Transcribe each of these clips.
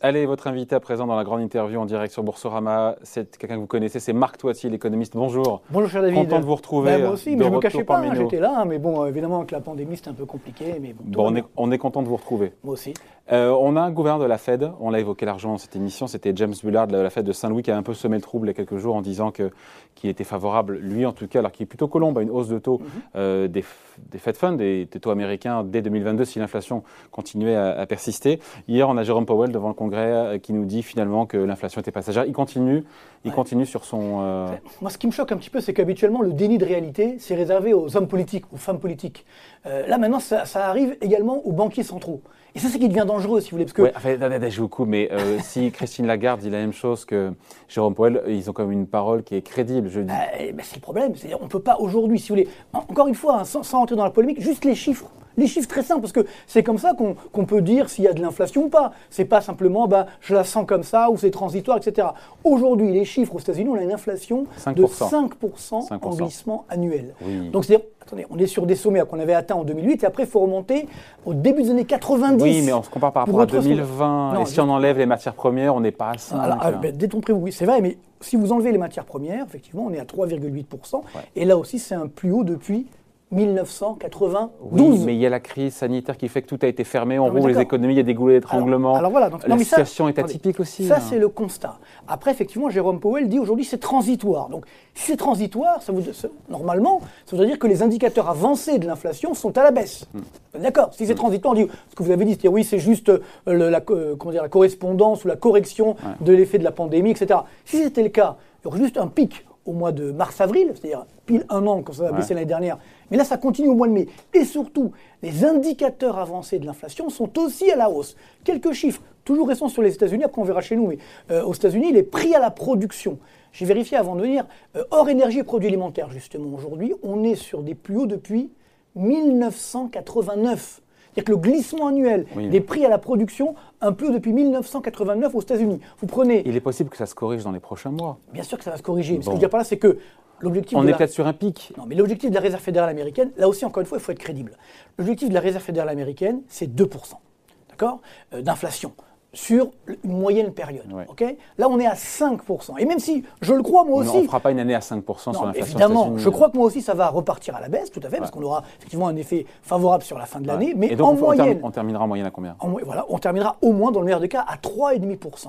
Allez, votre invité à présent dans la grande interview en direct sur Boursorama, c'est quelqu'un que vous connaissez, c'est Marc Toiti, l'économiste. Bonjour. Bonjour, cher David. Content de vous retrouver. Ben, moi aussi, mais je ne me cachais pas, hein, j'étais là, mais bon, évidemment, avec la pandémie, c'était un peu compliqué. Mais bon, on, est, on, est, content de vous retrouver. Moi aussi. Euh, on a un gouverneur de la Fed, on l'a évoqué largement dans cette émission, c'était James Bullard de la Fed de Saint-Louis qui a un peu semé le trouble il y a quelques jours en disant qu'il était favorable, lui en tout cas, alors qu'il est plutôt colombe à une hausse de taux mhm. euh, des, des, Fed Funds, des, taux américains dès 2022 si l'inflation continuait à, persister. Hier, on a Jérôme Powell devant le Congrès euh, qui nous dit finalement que l'inflation était passagère. Il continue, il continue sur son... Moi, ce qui me choque un petit peu, c'est qu'habituellement, le déni de réalité, c'est réservé aux hommes politiques, aux femmes politiques. là, maintenant, ça, ça arrive également aux banquiers centraux. Et ça, c'est qui devient dangereux, si vous voulez. Parce que... Ouais, enfin, je vous coupe, mais euh, si Christine Lagarde dit la même chose que Jérôme Powell, ils ont quand même une parole qui est crédible, je dis. Bah, eh ben, c'est le problème. C'est-à-dire, on ne peut pas aujourd'hui, si vous voulez, encore une fois, hein, sans, sans entrer dans la polémique, juste les chiffres les chiffres très simples, parce que c'est comme ça qu'on peut dire s'il y a de l'inflation ou pas. C'est pas simplement, bah, je la sens comme ça, ou c'est transitoire, etc. Aujourd'hui, les chiffres aux États-Unis, on a une inflation de 5%, en glissement annuel. Donc c'est-à-dire, attendez, on est sur des sommets qu'on avait atteints en 2008, et après, il faut remonter au début des années 90. Oui, mais on se compare par rapport à 2020. et si on enlève les matières premières, on n'est pas à 5. Alors, ben, détrompez-vous, oui, c'est vrai, mais si vous enlevez les matières premières, effectivement, on est à 3,8%. Et là aussi, c'est un plus haut depuis 1992. Oui, mais il y a la crise sanitaire qui fait que tout a été fermé, on roule les économies, il y a des goulets d'étranglement. Alors, voilà, donc, la situation est atypique aussi. Ça, hein. c'est le constat. Après, effectivement, Jérôme Powell dit aujourd'hui c'est transitoire. Donc, si c'est transitoire, ça vous, normalement, ça voudrait dire que les indicateurs avancés de l'inflation sont à la baisse. Hmm. D'accord Si c'est hmm. transitoire, on dit ce que vous avez dit, c'est oui, c'est juste euh, la, euh, comment dire, la correspondance ou la correction de l'effet de la pandémie, etc. Si c'était le cas, il y aurait juste un pic au mois de mars-avril, c'est-à-dire pile un an quand ça a baissé l'année dernière. Mais là, ça continue au mois de mai. Et surtout, les indicateurs avancés de l'inflation sont aussi à la hausse. Quelques chiffres, toujours récents sur les États-Unis, après on verra chez nous, mais euh, aux États-Unis, les prix à la production. J'ai vérifié avant de venir, euh, hors énergie et produits alimentaires, justement, aujourd'hui, on est sur des plus hauts depuis 1989. C'est-à-dire que le glissement annuel des prix à la production, un peu depuis 1989 aux États-Unis. Vous prenez. Il est possible que ça se corrige dans les prochains mois. Bien sûr que ça va se corriger. Ce que je veux dire par là, c'est que l'objectif. On est peut-être sur un pic. Non, mais l'objectif de la Réserve fédérale américaine, là aussi, encore une fois, il faut être crédible. L'objectif de la Réserve fédérale américaine, c'est 2%. D'accord euh, D'inflation sur une moyenne période. ok? Là, on est à 5%. Et même si, je le crois moi aussi... On ne fera pas une année à 5% sur l'inflation. Évidemment, je crois que moi aussi, ça va repartir à la baisse, tout à fait, parce qu'on aura effectivement un effet favorable sur la fin de l'année. Mais donc, en moyenne... On terminera en moyenne à combien? Voilà, on terminera au moins, dans le meilleur des cas, à 3,5%.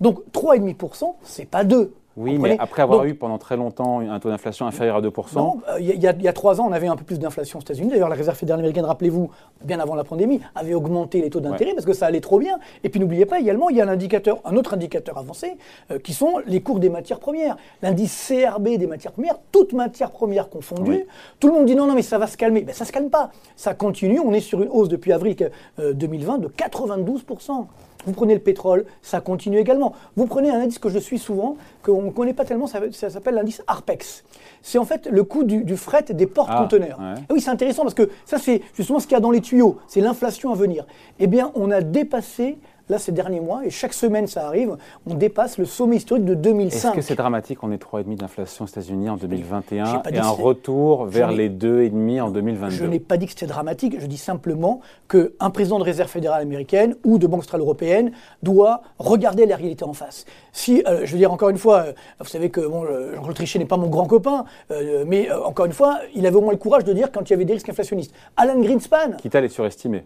Donc 3,5%, c'est pas 2. Oui, mais après avoir eu pendant très longtemps un taux d'inflation inférieur à 2%. Non, euh, il y, a trois ans, on avait un peu plus d'inflation aux États-Unis. D'ailleurs, la Réserve fédérale américaine, rappelez-vous, bien avant la pandémie, avait augmenté les taux d'intérêt parce que ça allait trop bien. Et puis n'oubliez pas également, il y a un indicateur, un autre indicateur avancé, euh, qui sont les cours des matières premières. L'indice CRB des matières premières, toutes matières premières confondues. Tout le monde dit non, non, mais ça va se calmer. Ben, ça ne se calme pas. Ça continue. On est sur une hausse depuis avril 2020 euh, de 92%. Vous prenez le pétrole, ça continue également. Vous prenez un indice que je suis souvent, qu'on ne connaît pas tellement, ça, s'appelle l'indice ARPEX. C'est en fait le coût du, fret des porte-conteneurs. Ah, oui, c'est intéressant parce que ça, c'est justement ce qu'il y a dans les tuyaux, c'est l'inflation à venir. Eh bien, on a dépassé là, ces derniers mois, et chaque semaine ça arrive, on dépasse le sommet historique de 2005. Est-ce que c'est dramatique On est 3,5 d'inflation aux États-Unis en 2021 et un retour vers les 2,5 en 2022 Je n'ai pas dit que c'était dramatique, je dis simplement qu'un président de réserve fédérale américaine ou de Banque centrale européenne doit regarder la réalité en face. Si, euh, je veux dire encore une fois, euh, vous savez que bon, Jean-Claude Trichet n'est pas mon grand copain, euh, mais encore une fois, il avait au moins le courage de dire quand il y avait des risques inflationnistes. Alan Greenspan. Quitte à les surestimer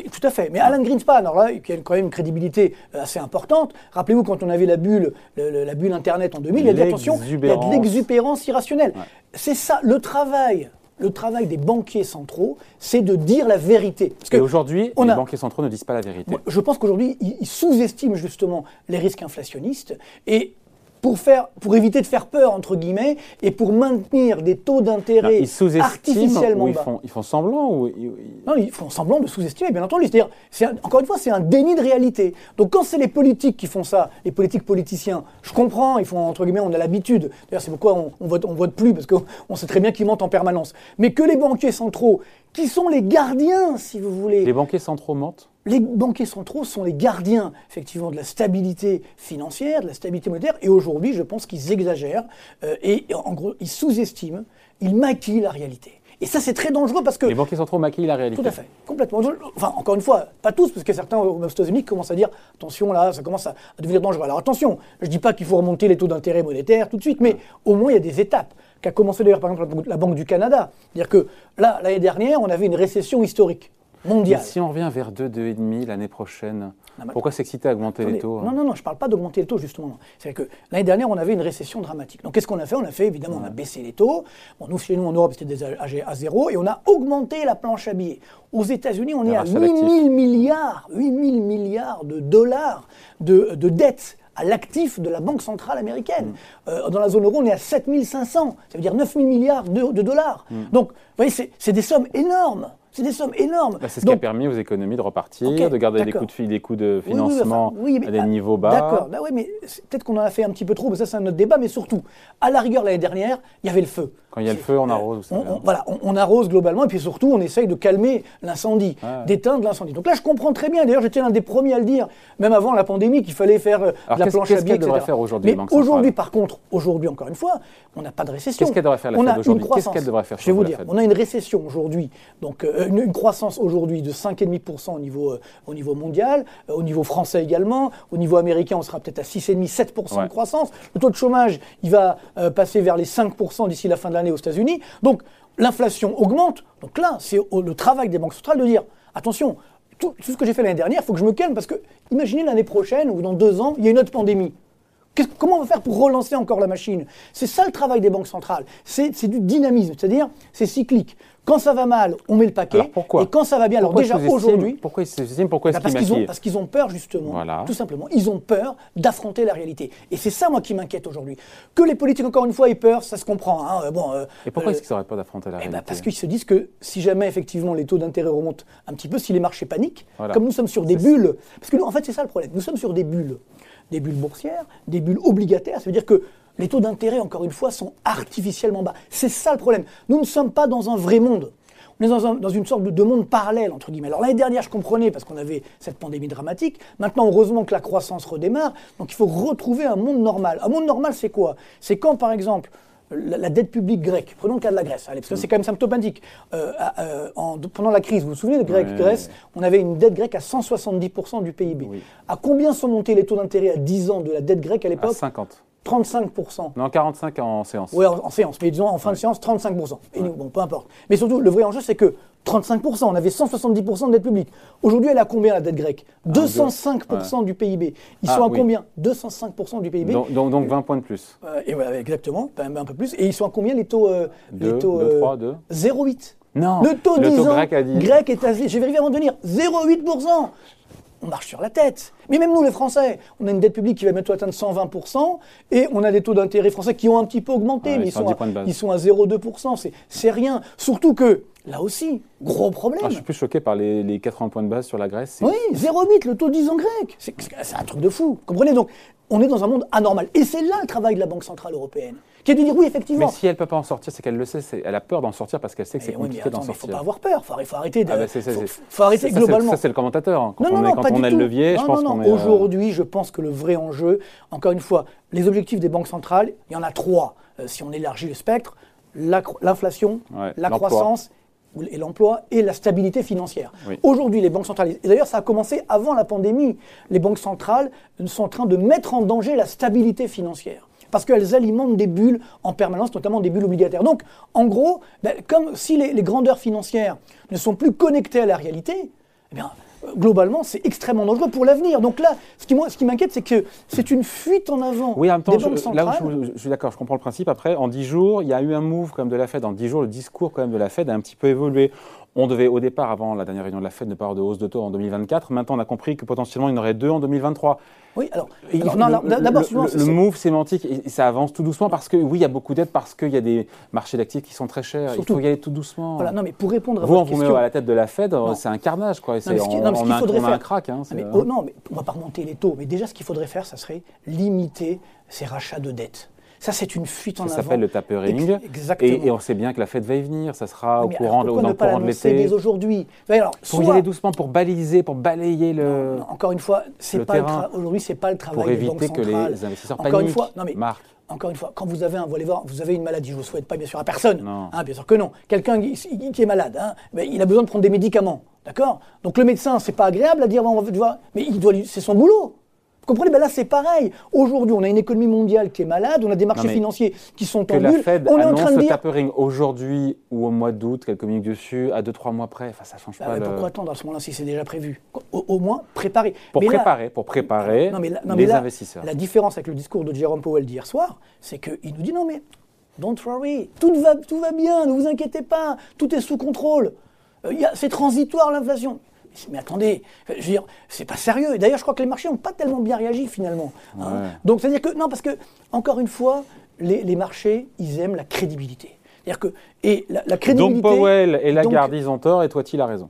tout à fait. Mais Alan Greenspan, alors là, qui a quand même une crédibilité euh, assez importante. Rappelez-vous quand on avait la bulle, la bulle Internet en 2000, il y a de attention, il y a de l'exupérance irrationnelle. C'est ça, le travail. Le travail des banquiers centraux, c'est de dire la vérité. Parce Et aujourd'hui, les banquiers centraux ne disent pas la vérité. Je pense qu'aujourd'hui, ils sous-estiment justement les risques inflationnistes et pour, faire, pour éviter de faire peur, entre guillemets, et pour maintenir des taux d'intérêt artificiellement ils Font, ils font semblant ou Non, ils font semblant de sous-estimer, bien entendu. C'est-à-dire, encore une fois, c'est un déni de réalité. Donc quand c'est les politiques qui font ça, les politiques politiciens, je comprends, ils font, entre guillemets, on a l'habitude. D'ailleurs, c'est pourquoi on, on, vote, on vote plus, parce qu'on sait très bien qu'ils mentent en permanence. Mais que les banquiers centraux, qui sont les gardiens, si vous voulez... Les banquiers centraux mentent les banquiers centraux sont les gardiens, effectivement, de la stabilité financière, de la stabilité monétaire, et aujourd'hui, je pense qu'ils exagèrent, euh, et en gros, ils sous-estiment, ils maquillent la réalité. Et ça, c'est très dangereux parce que. Les banquiers centraux maquillent la réalité. Tout à fait, complètement. Enfin, encore une fois, pas tous, parce que certains aux États-Unis commencent à dire attention, là, ça commence à devenir dangereux. Alors attention, je ne dis pas qu'il faut remonter les taux d'intérêt monétaires tout de suite, mais au moins il y a des étapes. Qu'a commencé d'ailleurs, par exemple, la Banque du Canada. C'est-à-dire que là, l'année dernière, on avait une récession historique mondiale. si on revient vers 2, 2,5 l'année prochaine, pourquoi s'exciter à augmenter les taux hein Non, non, non, je ne parle pas d'augmenter les taux, justement. C'est que l'année dernière, on avait une récession dramatique. Donc, qu'est-ce qu'on a fait? On a fait, évidemment, on a baissé les taux. Bon, nous, chez nous, en Europe, c'était des à zéro. Et on a augmenté la planche à billets. Aux États-Unis, on est à 8 000 milliards, 8 000 milliards de dollars de, de dettes à l'actif de la Banque centrale américaine. Mm. Euh, dans la zone euro, on est à 7 500, ça veut dire 9 000 milliards de, dollars. Mm. Donc, vous voyez, c'est des sommes énormes. C'est des sommes énormes. Bah, c'est ce qui a permis aux économies de repartir, de garder des coûts de, des coûts de financement à des niveaux bas. D'accord, bah oui, mais peut-être qu'on en a fait un petit peu trop, mais ça c'est un autre débat. Mais surtout, à la rigueur l'année dernière, il y avait le feu. Quand il y a le feu, on arrose. On, voilà, on, arrose globalement, et puis surtout, on essaye de calmer l'incendie, d'éteindre l'incendie. Donc là, je comprends très bien. D'ailleurs, j'étais l'un des premiers à le dire, même avant la pandémie, qu'il fallait faire euh, la planche à billets, etc. faire aujourd'hui Mais aujourd'hui, par contre, aujourd'hui, encore une fois, on n'a pas de récession. Qu'est-ce qu'elle devrait faire la Fed aujourd'hui Qu'est-ce qu'elle devrait faire Je vais vous dire, on a une récession aujourd'hui, donc euh, une, croissance aujourd'hui de 5,5% au niveau, euh, au niveau mondial, au niveau français également, au niveau américain, on sera peut-être à 6,5-7% de croissance. Le taux de chômage, il va passer vers les 5% d'ici la fin de l'année aux États-Unis. Donc l'inflation augmente. Donc là, c'est le travail des banques centrales de dire attention, tout, ce que j'ai fait l'année dernière, il faut que je me calme parce que imaginez l'année prochaine ou dans deux ans, il y a une autre pandémie. Comment on va faire pour relancer encore la machine? C'est ça le travail des banques centrales. C'est du dynamisme, c'est-à-dire c'est cyclique. Quand ça va mal, on met le paquet. pourquoi et quand ça va bien, alors déjà aujourd'hui. Pourquoi ils s'estiment Pourquoi bah parce qu'ils ont, parce qu'ils ont peur justement. Tout simplement, ils ont peur d'affronter la réalité. Et c'est ça moi qui m'inquiète aujourd'hui. Que les politiques encore une fois aient peur, ça se comprend. Hein. Bon, euh, et pourquoi est-ce qu'ils n'auraient pas d'affronter la eh ben, réalité Parce qu'ils se disent que si jamais effectivement les taux d'intérêt remontent un petit peu, si les marchés paniquent, comme nous sommes sur des bulles, parce que nous, en fait c'est ça le problème. Nous sommes sur des bulles, des bulles boursières, des bulles obligataires. Ça veut dire que les taux d'intérêt, encore une fois, sont artificiellement bas. C'est ça le problème. Nous ne sommes pas dans un vrai monde on est dans, une sorte de, monde parallèle, entre guillemets. Alors l'année dernière, je comprenais parce qu'on avait cette pandémie dramatique. Maintenant, heureusement que la croissance redémarre. Donc il faut retrouver un monde normal. Un monde normal, c'est quoi? C'est quand, par exemple, la, dette publique grecque, prenons le cas de la Grèce, allez, parce que c'est quand même symptomatique. Euh, euh, pendant la crise, vous vous souvenez de Grèce, Grèce? On avait une dette grecque à 170% du PIB. À combien sont montés les taux d'intérêt à 10 ans de la dette grecque à l'époque? À 50. 35%. Non, 45 en séance. Oui, en, séance, mais disons en fin de séance, 35%. Et bon, peu importe. Mais surtout, le vrai enjeu, c'est que 35%, on avait 170% de dette publique. Aujourd'hui, elle est à combien la dette grecque? 205% ah, du PIB. Ils ah, sont à combien? 205% du PIB. Donc, donc, 20 points de plus. Euh, et voilà, exactement, un peu plus. Et ils sont à combien les taux euh, 2, les taux, 2, 3, 2 0,8. Non, le taux, 10 ans grec, a dit... grec est à, j'ai vérifié avant de venir, 0,8% on marche sur la tête. Mais même nous, les Français, on a une dette publique qui va bientôt atteindre 120%, et on a des taux d'intérêt français qui ont un petit peu augmenté, mais ils sont, à, ils sont à 0,2%. C'est rien. Surtout que, là aussi, gros problème. Ah, je suis plus choqué par les, 80 points de base sur la Grèce. Oui, 0,8, le taux 10 ans grec. C'est un truc de fou. Comprenez Donc, on est dans un monde anormal. Et c'est là le travail de la Banque Centrale Européenne qui est de dire oui, effectivement. Mais si elle ne peut pas en sortir, c'est qu'elle le sait, elle a peur d'en sortir parce qu'elle sait que c'est compliqué d'en sortir. Il ne faut pas avoir peur, il faut, arrêter, de, ah bah faut, arrêter globalement. Ça, c'est le commentateur. Hein. Quand non, on, non, quand on a le levier, je pense qu'on est. Euh, Aujourd'hui, je pense que le vrai enjeu, encore une fois, les objectifs des banques centrales, il y en a trois, euh, si on élargit le spectre l'inflation, la croissance et l'emploi et la stabilité financière. Aujourd'hui, les banques centrales, et d'ailleurs ça a commencé avant la pandémie, les banques centrales sont en train de mettre en danger la stabilité financière parce qu'elles alimentent des bulles en permanence, notamment des bulles obligataires. Donc, en gros, ben, comme si les, grandeurs financières ne sont plus connectées à la réalité, eh bien, globalement, c'est extrêmement dangereux pour l'avenir. Donc là, ce qui, ce qui m'inquiète, c'est que c'est une fuite en avant oui, en même temps, des banques je, Là où je, suis d'accord, je comprends le principe. Après, en 10 jours, il y a eu un move quand même de la Fed. En 10 jours, le discours quand même de la Fed a un petit peu évolué. On devait au départ, avant la dernière réunion de la Fed, ne pas avoir de hausse de taux en 2024. Maintenant, on a compris que potentiellement, il y en aurait deux en 2023. Oui, alors, d'abord, le, le, move sémantique, ça avance tout doucement parce que oui, il y a beaucoup d'aides parce qu'il y a des marchés d'actifs qui sont très chers. il faut y aller tout doucement. Voilà, non, mais pour répondre à vous, votre on vous met à la tête de la Fed, c'est un carnage, quoi. Non, on, on, a, on a un crack. Hein, mais, oh, non, mais on va pas remonter les taux. Mais déjà, ce qu'il faudrait faire, ça serait limiter ces rachats de dettes. Ça, c'est une fuite en avant. Ça s'appelle le tapering. Exactement. Et, on sait bien que la fête va y venir. Ça sera au courant, dans le courant de l'été. dès aujourd'hui? Pour y aller doucement, pour baliser, pour balayer le. encore une fois, c'est pas aujourd'hui, c'est pas le travail Pour éviter que les investisseurs Encore paniquent. Une fois, non mais, Marc. encore une fois, quand vous avez un, vous allez voir, vous avez une maladie, je ne vous souhaite pas bien sûr à personne, Non. hein, bien sûr que non. Quelqu'un qui, est malade, hein, ben, il a besoin de prendre des médicaments, d'accord? Donc le médecin, c'est pas agréable à dire, on va, tu vois, mais il doit, c'est son boulot. Vous comprenez ben Là, c'est pareil. Aujourd'hui, on a une économie mondiale qui est malade, on a des marchés financiers qui sont en la bulle. On est en train de dire. tapering aujourd'hui ou au mois d'août, qu'elle communique dessus, à 2-3 mois près, enfin, ça change Ah pas. ouais, le- Pourquoi attendre à ce moment-là si c'est déjà prévu? Au, au moins préparer. Pour Mais là- préparer, pour préparer Non, mais là- non, mais les là, investisseurs. La différence avec le discours de Jérôme Powell d'hier soir, c'est qu'il nous dit non mais don't worry, tout va, tout va bien, ne vous inquiétez pas, tout est sous contrôle. Euh, c'est transitoire l'inflation. Mais attendez, je veux dire, c'est pas sérieux. Et d'ailleurs, je crois que les marchés n'ont pas tellement bien réagi finalement. hein. Ouais. Donc, c'est-à-dire que, non, parce que, encore une fois, les, les marchés, ils aiment la crédibilité. C'est-à-dire que, et la, la crédibilité. Donc Powell et Lagarde, ils ont tort et toi, il a raison.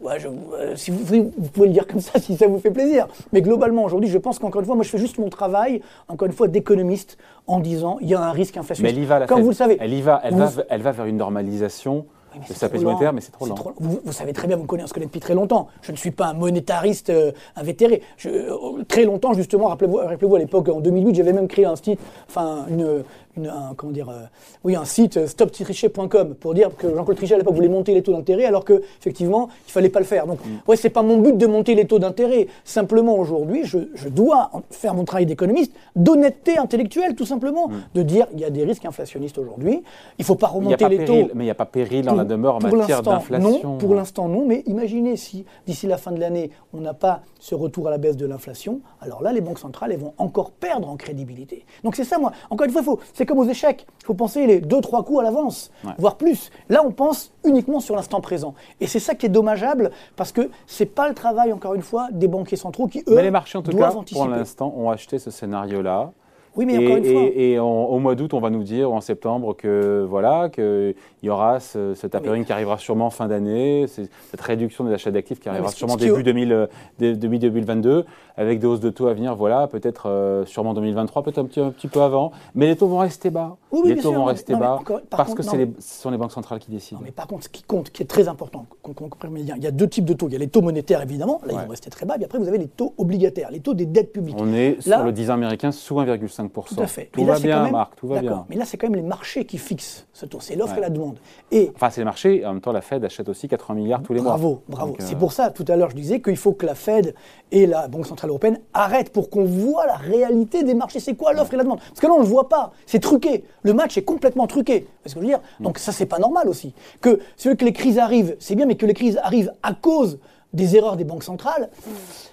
Ouais, je- euh, si vous, vous- pouvez le dire comme ça, si ça vous fait plaisir. Mais globalement, aujourd'hui, je pense qu'encore une fois, moi, je fais juste mon travail, encore une fois, d'économiste, en disant il y a un risque Mais inflationniste. elle y va, la Comme Fed. vous le savez. Elle y va, elle, vous- va, elle va vers une normalisation Oui, mais de c'est trop lent. monétaire, mais c'est trop lent. Vous, vous savez très bien, vous me connaissez, on se connaît depuis très longtemps. Je ne suis pas un monétariste euh, invétéré. Je- euh, très longtemps, justement, rappelez-vous rappelez à l'époque, en 2008, j'avais même créé un site, enfin, une, une- un, comment dire, euh, oui, un site euh, stoptrichet.com pour dire que Jean-Claude Trichet à l'époque voulait monter les taux d'intérêt, alors que effectivement, il fallait pas le faire. Donc, Mm. ouais, c'est pas mon but de monter les taux d'intérêt. Simplement, aujourd'hui, je, je dois faire mon travail d'économiste, d'honnêteté intellectuelle, tout simplement, de dire il y a des risques inflationnistes aujourd'hui. Il faut pas Mm. Remonter pas les péril, taux. mais il n'y a pas péril en la demeure en matière d'inflation. Non, pour l'instant, non. Mais imaginez si, d'ici la fin de l'année, on n'a pas ce retour à la baisse de l'inflation, alors là, les banques centrales, elles vont encore perdre en crédibilité. Donc c'est ça, moi. Encore une fois, faut- c'est comme aux échecs. Il faut penser les deux, trois coups à l'avance, Ouais. voire plus. Là, on pense uniquement sur l'instant présent. Et c'est ça qui est dommageable, parce que c'est pas le travail, encore une fois, des banquiers centraux qui, eux, Mais les marchés, en tout cas, doivent pour anticiper. l'instant, ont acheté ce scénario-là. Oui, mais et, encore une fois. et- et en- au mois d'août, on va nous dire, ou en septembre, que voilà, qu'il y aura ce, ce tapering qui arrivera sûrement fin d'année, cette réduction des achats d'actifs qui arrivera sûrement qui- début, 2000, euh, dé- début 2022, avec des hausses de taux à venir, voilà, peut-être euh, sûrement 2023, peut-être un petit, un petit peu avant, mais les taux vont rester bas. Oui, oui, les taux sûr, vont rester non, bas encore- par parce contre, que non. les- ce sont les banques centrales qui décident. Non, mais par contre, ce qui compte, qui est très important, qu'on comprenne bien, il y a deux types de taux. Il y a les taux monétaires, évidemment, là, Ouais. ils vont rester très bas, puis après, vous avez les taux obligataires, les taux des dettes publiques. On est Là- sur le 10 ans américain sous 1,5%. Tout à fait. Tout Mais là, va c'est bien, même- Marc, tout va bien. Mais là, c'est quand même les marchés qui fixent ce taux. C'est l'offre Ouais. et la demande. Et Enfin, c'est le marché, et en même temps, la Fed achète aussi 80 milliards tous les mois. bravo, bravo. Euh, C'est pour ça, tout à l'heure, je disais qu'il faut que la Fed et la Banque Centrale Européenne arrêtent pour qu'on voit la réalité des marchés. C'est quoi l'offre et la demande? Parce que là, on ne le voit pas. C'est truqué. Le match est complètement truqué. Voyez ce que je veux dire? Donc ça, c'est pas normal aussi. Que, voulez que les crises arrivent, c'est bien, mais que les crises arrivent à cause des erreurs des banques centrales,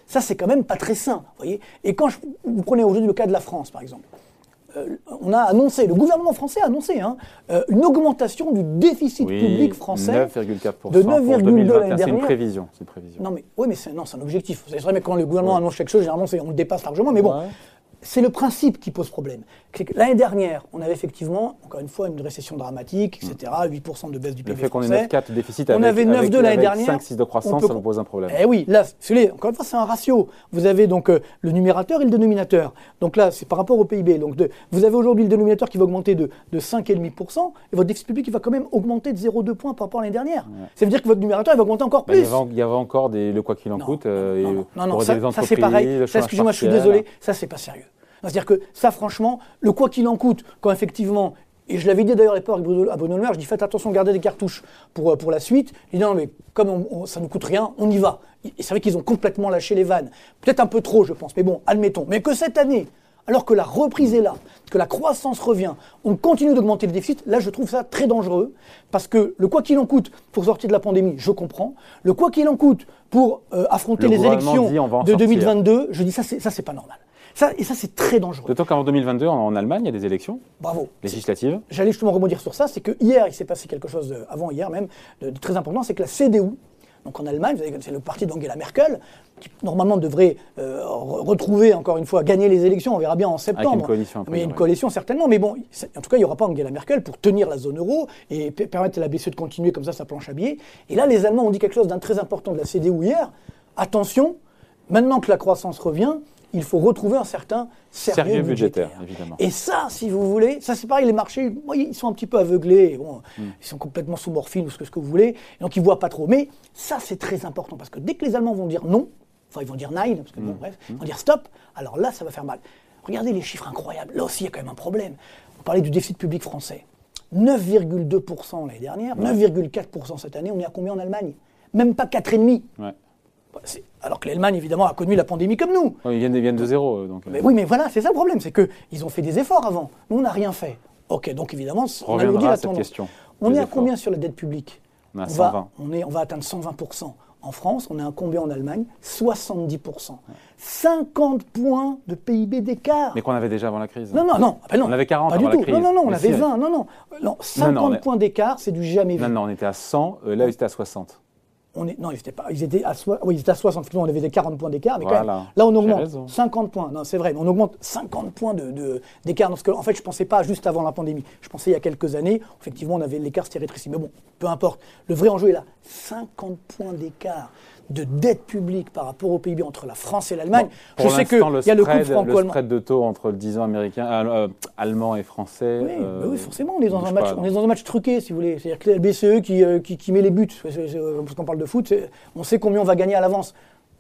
ça, c'est quand même pas très sain. Voyez? Et quand je- vous prenez aujourd'hui le cas de la France, par exemple. Euh, on a annoncé, le gouvernement français a annoncé hein, euh, une augmentation du déficit oui, public français 9,4% de pour 9,2 2021. l'année C'est une prévision. C'est une prévision. Non mais oui mais c'est non c'est un objectif. C'est vrai mais quand le gouvernement annonce quelque chose généralement c'est- on le dépasse largement mais bon Ouais. C'est le principe qui pose problème. L'année dernière on avait effectivement encore une fois une récession dramatique etc 8% de baisse du Le PIB fait qu'on ait français. 9,4 de déficit On avec, avait 9,2 avec- l'année dernière. 5-6 de On croissance, peut ça nous pose un problème. Eh oui, là, vous encore une fois, c'est un ratio. Vous avez donc euh, le numérateur et le dénominateur. Donc là, c'est par rapport au PIB. Donc de- vous avez aujourd'hui le dénominateur qui va augmenter de, de 5,5% et votre déficit public qui va quand même augmenter de 0,2 points par rapport à l'année dernière. Ça veut dire que votre numérateur il va augmenter encore Bah, plus. il y avait encore des, le quoi qu'il en coûte. euh, non, non, non, non, pour ça, c'est pareil. le Ça, excusez-moi, je suis désolé, ça c'est pas sérieux. C'est-à-dire que ça, franchement, le quoi qu'il en coûte, quand effectivement, et je l'avais dit d'ailleurs à l'époque avec Bruno- à Bruno Le Maire, je dis faites attention, gardez des cartouches pour, euh, pour la suite. Il dit non, mais comme on- on- ça ne coûte rien, on y va. Et c'est vrai qu'ils ont complètement lâché les vannes. Peut-être un peu trop, je pense, mais bon, admettons. Mais que cette année, alors que la reprise est là, que la croissance revient, on continue d'augmenter le déficit, là je trouve ça très dangereux, parce que le quoi qu'il en coûte pour sortir de la pandémie, je comprends. Le quoi qu'il en coûte pour euh, affronter Le les élections dit, de sortir. 2022, je dis ça, c'est ça c'est pas normal. Ça, et ça, c'est très dangereux. D'autant qu'en 2022, en, Allemagne, il y a des élections Bravo. législatives. J'allais justement rebondir sur ça, c'est que hier, il s'est passé quelque chose, de- avant hier même, de, de très important, c'est que la CDU, donc en Allemagne, c'est le parti d'Angela Merkel, qui normalement devrait euh, re- retrouver, encore une fois, gagner les élections, on verra bien en septembre. coalition, a Mais une coalition certainement, mais bon, en tout cas, il n'y aura pas Angela Merkel pour tenir la zone euro et permettre à la BCE de continuer comme ça sa planche à billets. Et là, les Allemands ont dit quelque chose d'un très important de la CDU hier. Attention, maintenant que la croissance revient, il faut retrouver un certain sérieux, Sérieux budgétaire. budgétaire, évidemment. Et ça, si vous voulez, ça c'est pareil, les marchés, ils sont un petit peu aveuglés, bon, Hmm. ils sont complètement sous morphine ou ce que, ce que vous voulez, et donc ils voient pas trop. Mais ça, c'est très important, parce que dès que les Allemands vont dire non, enfin ils vont dire nein, parce que Hmm. bon, bref, ils vont dire stop, alors là, ça va faire mal. Regardez les chiffres incroyables. Là aussi, il y a quand même un problème. On parlait du déficit public français. 9,2% l'année dernière, 9,4% cette année. On est à combien en Allemagne? Même pas 4,5%. Ouais. Alors que l'Allemagne, évidemment, a connu la pandémie comme nous. Ils viennent, ils viennent de zéro. euh, Donc, euh, Mais oui, mais voilà, c'est ça le problème, c'est qu'ils ont fait des efforts avant. Nous, on n'a rien fait. Ok, donc évidemment, on reviendra alourdit à la cette question, On est à combien sur la dette publique On va, 120. on, est, on va atteindre 120%. En France, on est à combien en Allemagne? 70%. 50 points de PIB d'écart. Mais qu'on avait déjà avant la crise. Non, non, non. ah ben non. On avait 40 Pas du la tout. crise. Non, non, non, on Mais avait si, 20. Non, non. non 50 non, mais- points d'écart, c'est du jamais vu. Non, non, on était à 100. euh, là, ils étaient à 60. On est, non, ils étaient, pas, ils, étaient à, soi- oui, ils étaient à 60, effectivement, on avait des 40 points d'écart, mais quand même, là on augmente raison. 50 points. Non, c'est vrai, mais on augmente 50 points de- de- d'écart. Parce que, en fait, je ne pensais pas juste avant la pandémie. Je pensais il y a quelques années, effectivement, on avait l'écart s'était rétréci. Mais bon, peu importe. Le vrai enjeu est là. 50 points d'écart de dette publique par rapport au PIB entre la France et l'Allemagne. Je sais qu'il le y a le couple le franco-allemand. spread de taux entre le 10 ans américain, euh, euh, allemand et français. Oui, euh, bah oui, forcément, on est dans un match, pas, on est dans un match truqué, si vous voulez. C'est-à-dire que la BCE qui, euh, qui, qui met les buts, parce qu'on parle de foot, on sait combien on va gagner à l'avance.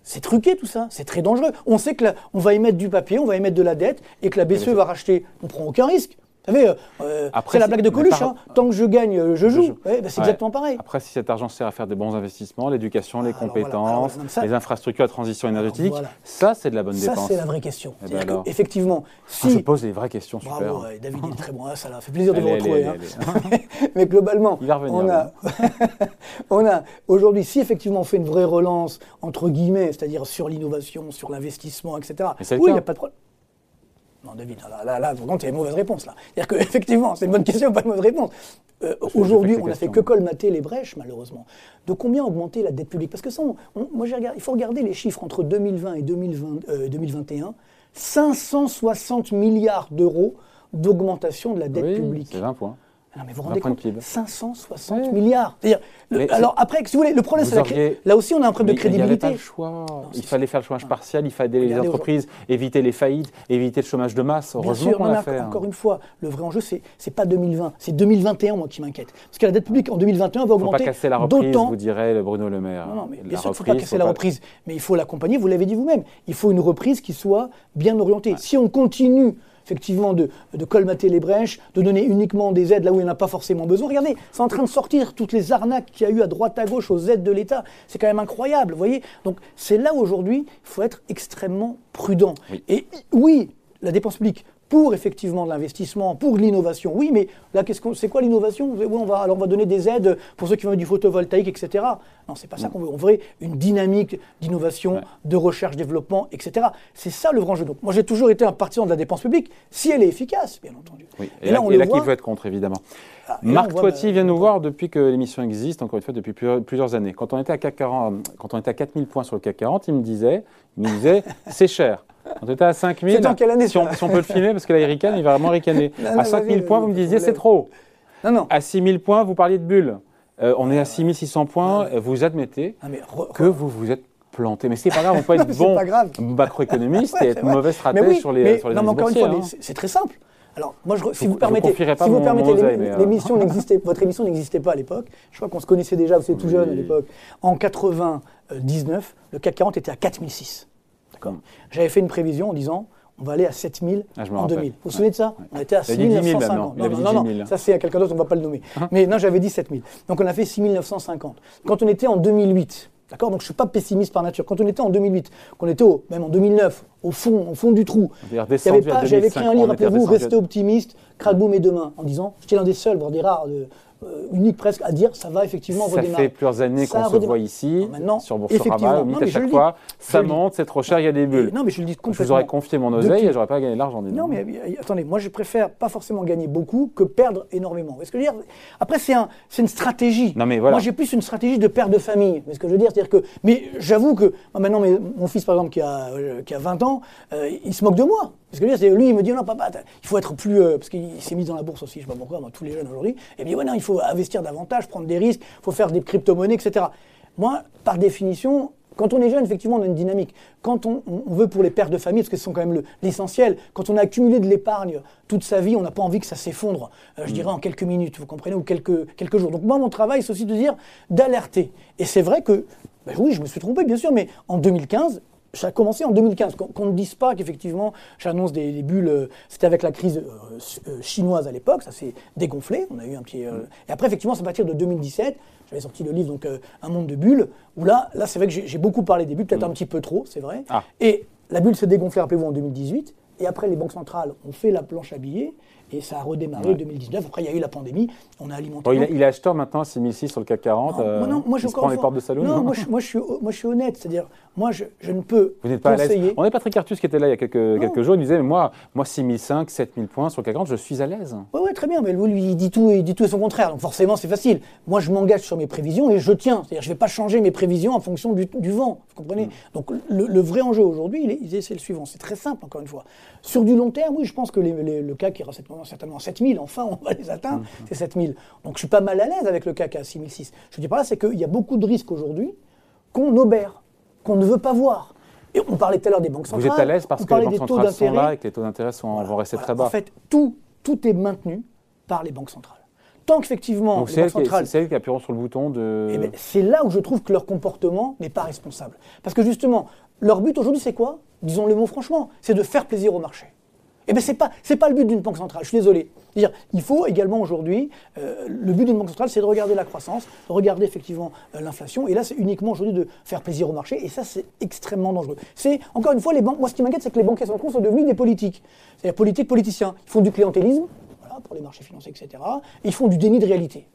C'est truqué tout ça, c'est très dangereux. On sait que la- on va émettre du papier, on va émettre de la dette, et que la BCE va racheter. On prend aucun risque. Vous savez, euh, euh, c'est la blague de Coluche. hein. Tant que je gagne, euh, je joue. joue. Ouais, bah, c'est Ouais. exactement pareil. Après, si cet argent sert à faire des bons investissements, l'éducation, les Alors voilà, compétences, alors voilà, ça- les infrastructures à transition énergétique, voilà. ça, c'est de la bonne Ça, dépense. c'est la vraie question. Eh ben C'est-à-dire alors. que, effectivement, Ah, si. Je pose des vraies questions, super. Bravo, ouais, David, il est très bon. Ah, ça l'a fait plaisir de vous retrouver. allez, hein. allez, Mais globalement, Il va revenir, on a, on a aujourd'hui, si effectivement on fait une vraie relance, entre guillemets, c'est-à-dire sur l'innovation, sur l'investissement, etc., oui, il n'y a pas de problème. Non, David, là, là, là, par contre, il y a une mauvaise réponse. là. C'est-à-dire qu'effectivement, c'est une bonne question, pas une mauvaise réponse. Euh, aujourd'hui, on n'a fait que colmater les brèches, malheureusement. De combien augmenter la dette publique? Parce que ça, on- on- moi, il faut regarder les chiffres entre 2020 et 2020, euh, 2021. 560 milliards d'euros d'augmentation de la dette Oui, publique. c'est 20 points. Non, mais vous vous 20 rendez compte PIB. 560 Ouais. milliards. Le- alors après, si vous voulez, le problème, c'est auriez- là aussi, on a un problème Mais de Il crédibilité. le choix. c'est il fallait faire le chômage partiel, il fallait aider les entreprises, éviter les faillites, éviter le chômage de masse. Bien Heureusement sûr, qu'on l'a encore- fait. hein. encore une fois, le vrai enjeu, c'est c'est pas 2020, c'est 2021, moi, qui m'inquiète. Parce que la dette publique en 2021 va Il ne faut pas augmenter casser la reprise, vous dirait Bruno Le Maire. Non, non, mais bien sûr qu'il ne faut pas casser la reprise, mais il faut l'accompagner, vous l'avez dit vous-même. Il faut une reprise qui soit bien orientée. Si on continue effectivement de, de colmater les brèches, de donner uniquement des aides là où il n'y en a pas forcément besoin. Regardez, c'est en train de sortir toutes les arnaques qu'il y a eu à droite à gauche aux aides de l'État. C'est quand même incroyable, vous voyez. Donc c'est là où aujourd'hui, il faut être extrêmement prudent. Oui. Et oui, la dépense publique pour effectivement de l'investissement, pour de l'innovation. Oui, mais là, c'est quoi l'innovation? Oui, on va, alors on va donner des aides pour ceux qui veulent du photovoltaïque, etc. Non, c'est pas ça qu'on veut. On veut une dynamique d'innovation, Ouais. de recherche, développement, etc. C'est ça le grand jeu. Donc, moi, j'ai toujours été un partisan de la dépense publique, si elle est efficace, bien entendu. Oui. Et, là, on et là voit. qu'il faut être contre, évidemment. Ah, Marc on voit, Toiti bah, vient nous voir depuis que l'émission existe, encore une fois, depuis plusieurs, plusieurs années. Quand on était à CAC 40, quand on était à 4000 points sur le CAC 40, il me disait, il me disait, c'est cher. On était à 5000, C'était en quelle année, si on, ça si on peut le filmer, parce que il ricane, il va vraiment ricaner. Non, non, à 5000 vas-y, points, vous me disiez, c'est trop. Non, non. À 6000 points, vous parliez de bulles. Euh, on est à 6600 points, vous admettez Ah, mais re- que vous vous êtes planté. Mais c'est pas grave, on peut être c'est bon macroéconomiste Ouais, et c'est être mauvais stratège oui, sur les, mais- sur les non, mais encore une fois, hein. c'est c'est très simple. Alors, moi, je, si Vous- vous permettez, vous si vous permettez, mon l'é- oseille, mais, euh, l'émission n'existait, votre émission n'existait pas à l'époque. Je crois qu'on se connaissait déjà, vous étiez tout jeune à l'époque. En 99, le CAC 40 était à 4006. J'avais fait une prévision en disant, on va aller à 7000 Ah, en rappelle. 2000. Vous vous souvenez de ça On était à Il avait dit 10 000 6950. maintenant. Il avait Non, non, non, 10 000. non, ça c'est à quelqu'un d'autre, on ne va pas le nommer. Mais non, j'avais dit 7000. Donc on a fait 6950. Quand on était en 2008, D'accord Donc je ne suis pas pessimiste par nature. Quand on était en 2008, qu'on était au, même en 2009, au fond, au fond du trou, j'avais écrit 2005, un livre, rappelez-vous, Restez optimiste, Cradboum et demain, en disant, j'étais l'un des seuls, voire des rares, de, euh, uniques presque, à dire, ça va effectivement Ça redémarrer. fait plusieurs années Ça qu'on se voit ici, Non, sur. Boursorama, mais à je chaque fois, Je ça monte, c'est trop cher, il y a des bulles. Non, mais je le dis Je complètement. vous aurais confié mon oseille Depuis- et j'aurais pas gagné l'argent. dis Non, mais euh, attendez, moi je préfère pas forcément gagner beaucoup que perdre énormément. Vous voyez ce que je veux dire? Après, c'est un, c'est une stratégie. Non, mais voilà. Moi j'ai plus une stratégie de père de famille. Voyez ce que je veux dire? C'est-à-dire que, mais j'avoue que moi, maintenant, mais, mon fils par exemple qui a, euh, qui a 20 ans, euh, il se moque de moi. Parce que c'est- lui, il me dit non, papa, il faut être plus. euh, parce qu'il s'est mis dans la bourse aussi, je sais pas pourquoi, moi, tous les jeunes aujourd'hui. Et bien, ouais, non, il faut investir davantage, prendre des risques, il faut faire des crypto-monnaies, etc. Moi, par définition, quand on est jeune, effectivement, on a une dynamique. Quand on, on veut pour les pères de famille, parce que ce sont quand même le- l'essentiel, quand on a accumulé de l'épargne toute sa vie, on n'a pas envie que ça s'effondre, euh, je dirais en quelques minutes, vous comprenez, ou quelques, quelques jours. Donc moi, mon travail, c'est aussi de dire, d'alerter. Et c'est vrai que, ben oui, je me suis trompé, bien sûr, mais en 2015, ça a commencé en 2015. Qu'on ne dise pas qu'effectivement, j'annonce des, bulles. Euh, c'était avec la crise euh, chinoise à l'époque, ça s'est dégonflé. On a eu un petit. et après, effectivement, c'est à partir de 2017. J'avais sorti le livre, donc Un monde de bulles, où là, là c'est vrai que j'ai beaucoup parlé des bulles, peut-être mm. un petit peu trop, c'est vrai. Ah. Et la bulle s'est dégonflée, rappelez-vous, en 2018. Et après, les banques centrales ont fait la planche à billets et ça a redémarré en 2019. Après, il y a eu la pandémie, on a alimenté. il, est acheteur maintenant à 6006 sur le CAC 40. Non, non moi, je il prend les portes de salon. Non, moi, je, moi, je suis, moi, je suis honnête. C'est-à-dire, moi, je, je, ne peux. Vous n'êtes pas à l'aise. On est Patrick Artus qui était là il y a quelques, quelques jours. Il disait Moi, moi 6005, 7000 points sur le CAC 40, je suis à l'aise. Oui, ouais, très bien. Mais lui, il dit tout, il dit tout et son contraire. Donc, forcément, c'est facile. Moi, je m'engage sur mes prévisions et je tiens. C'est-à-dire, je ne vais pas changer mes prévisions en fonction du, du vent. Vous comprenez mm. Donc, le, vrai enjeu aujourd'hui, c'est le suivant. C'est très simple, encore une fois. Sur du long terme, oui, je pense que le CAC ira certainement à 7000 enfin on va les atteindre, mmh. c'est 7000. Donc je suis pas mal à l'aise avec le CAC à 6006. Je dis par là, c'est qu'il y a beaucoup de risques aujourd'hui qu'on obère, qu'on ne veut pas voir. Et on parlait tout à l'heure des banques centrales. Vous êtes à l'aise parce que les banques centrales sont là et que les taux d'intérêt vont rester très bas. En fait, tout, tout est maintenu par les banques centrales. Tant qu'effectivement, les banques centrales. C'est elles qui appuieront sur le bouton de. Eh ben, c'est là où je trouve que leur comportement n'est pas responsable. Parce que justement, leur but aujourd'hui, c'est quoi? Disons le mot franchement, c'est de faire plaisir au marché. Eh bien, ce n'est pas, le but d'une banque centrale, je suis désolé. -dire, il faut également aujourd'hui, euh, le but d'une banque centrale, c'est de regarder la croissance, de regarder effectivement euh, l'inflation. Et là, c'est uniquement aujourd'hui de faire plaisir au marché. Et ça, c'est extrêmement dangereux. C'est, encore une fois, les banques, moi, ce qui m'inquiète, c'est que les banquiers centraux sont devenus des politiques. C'est-à-dire politiques, politiciens. Ils font du clientélisme, voilà, pour les marchés financiers, etc. Et ils font du déni de réalité.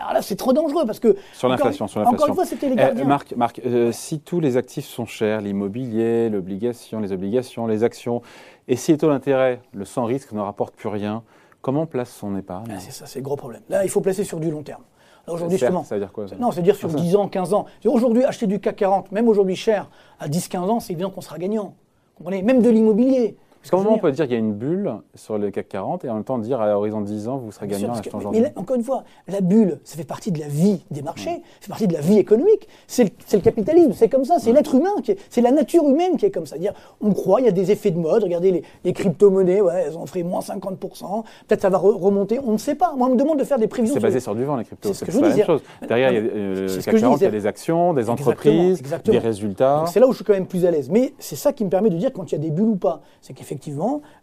Alors là, c'est trop dangereux parce que. Sur l'inflation, sur l'inflation. Encore une fois, c'était les eh, gardiens. Marc, Marc si tous les actifs sont chers, l'immobilier, l'obligation, les obligations, les actions, et si les taux d'intérêt, le sans risque, ne rapporte plus rien, comment on place son épargne ah, C'est ça, c'est le gros problème. Là, il faut placer sur du long terme. Aujourd'hui, justement. Ça veut dire quoi Non, c'est-à-dire sur 10 ans, 15 ans. Aujourd'hui, acheter du CAC 40, même aujourd'hui cher, à 10-15 ans, c'est évident qu'on sera gagnant. Vous comprenez? Même de l'immobilier. Comment on peut dire qu'il y a une bulle sur le CAC 40 et en même temps dire à l'horizon de 10 ans, vous serez gagnant en achetant aujourd'hui Mais encore une fois, la bulle, ça fait partie de la vie des marchés, ça fait partie de la vie économique. C'est le, capitalisme, c'est comme ça, c'est l'être humain, c'est la nature humaine qui est comme ça. -dire, on croit, il y a des effets de mode, regardez les, crypto-monnaies, ouais, elles ont fait moins 50%, peut-être ça va remonter, on ne sait pas. Moi, on me demande de faire des prévisions. C'est basé sur du vent, les cryptos, c'est la même chose. Derrière, il y a euh, le CAC 40, il y a des actions, des entreprises, des résultats. C'est là où je suis quand même plus à l'aise. Mais c'est ça qui me permet de dire quand il y a des bulles ou pas. C'est qu'effectivement,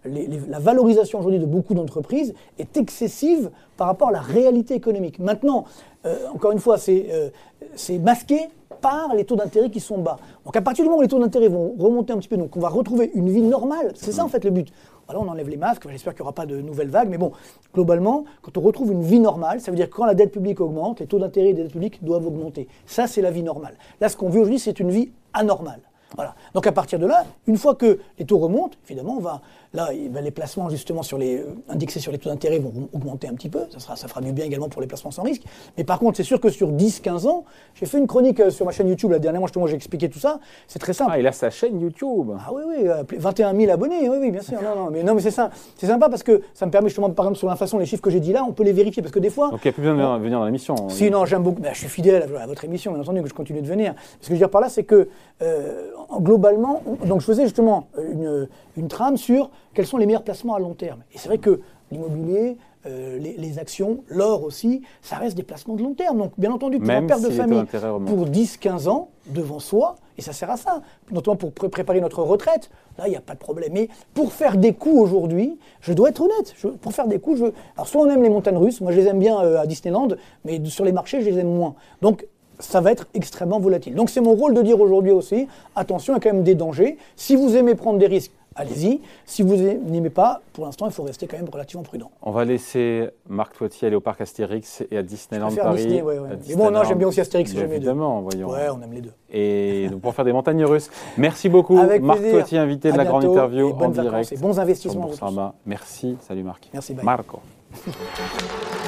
la valorisation aujourd'hui de beaucoup d'entreprises est excessive par rapport à la réalité économique. Maintenant, euh, encore une fois, euh, c'est masqué par les taux d'intérêt qui sont bas. Donc à partir du moment où les taux d'intérêt vont remonter un petit peu, donc on va retrouver une vie normale, c'est ça en fait le but. Voilà, on enlève les masques, j'espère qu'il n'y aura pas de nouvelles vagues, mais bon, globalement, quand on retrouve une vie normale, ça veut dire que quand la dette publique augmente, les taux d'intérêt des dettes publiques doivent augmenter. Ça, c'est la vie normale. Là, ce qu'on vit aujourd'hui, c'est une vie anormale. Voilà. Donc à partir de là, une fois que les taux remontent, évidemment, on va, là, les placements justement sur les, euh, indexés sur les taux d'intérêt vont augmenter un petit peu. Ça, sera, ça fera du bien également pour les placements sans risque. Mais par contre, c'est sûr que sur 10-15 ans, j'ai fait une chronique euh, sur ma chaîne YouTube la dernièrement, justement, j'ai expliqué tout ça. C'est très simple. Ah, il a sa chaîne YouTube. Ah oui, oui, 21 euh, 000 abonnés, oui, oui, bien sûr. Non, non, mais, non, mais c'est ça. C'est sympa parce que ça me permet justement, par exemple, sur l'inflation, les chiffres que j'ai dit là, on peut les vérifier parce que des fois. Donc il n'y a plus besoin de venir dans l'émission. Si, non, j'aime beaucoup. je suis fidèle à, votre émission, bien entendu, que je continue de venir. Ce que je veux dire par là, c'est que globalement, donc je faisais justement une, une trame sur quels sont les meilleurs placements à long terme. Et c'est vrai que l'immobilier, euh, les, actions, l'or aussi, ça reste des placements de long terme. Donc, bien entendu, pour un père de famille, pour 10-15 ans, devant soi, et ça sert à ça, notamment pour préparer notre retraite, là, il n'y a pas de problème. Mais pour faire des coups aujourd'hui, je dois être honnête, pour faire des coups, je... alors soit on aime les montagnes russes, moi je les aime bien euh, à Disneyland, mais sur les marchés, je les aime moins. Donc, ça va être extrêmement volatile. Donc c'est mon rôle de dire aujourd'hui aussi, attention, il y a quand même des dangers. Si vous aimez prendre des risques, allez-y. Si vous n'aimez pas, pour l'instant, il faut rester quand même relativement prudent. On va laisser Marc Toitier aller au parc Astérix et à Disneyland Paris. Disney, ouais, ouais. Mais bon, non, j'aime bien aussi Astérix, j'aime les deux. Évidemment, voyons. Ouais, on aime les deux. Et donc pour faire des montagnes russes. Merci beaucoup, Marc Toitier, invité de la grande interview en direct. Et bons investissements. Merci. Salut Marc. Merci, bye. Marco.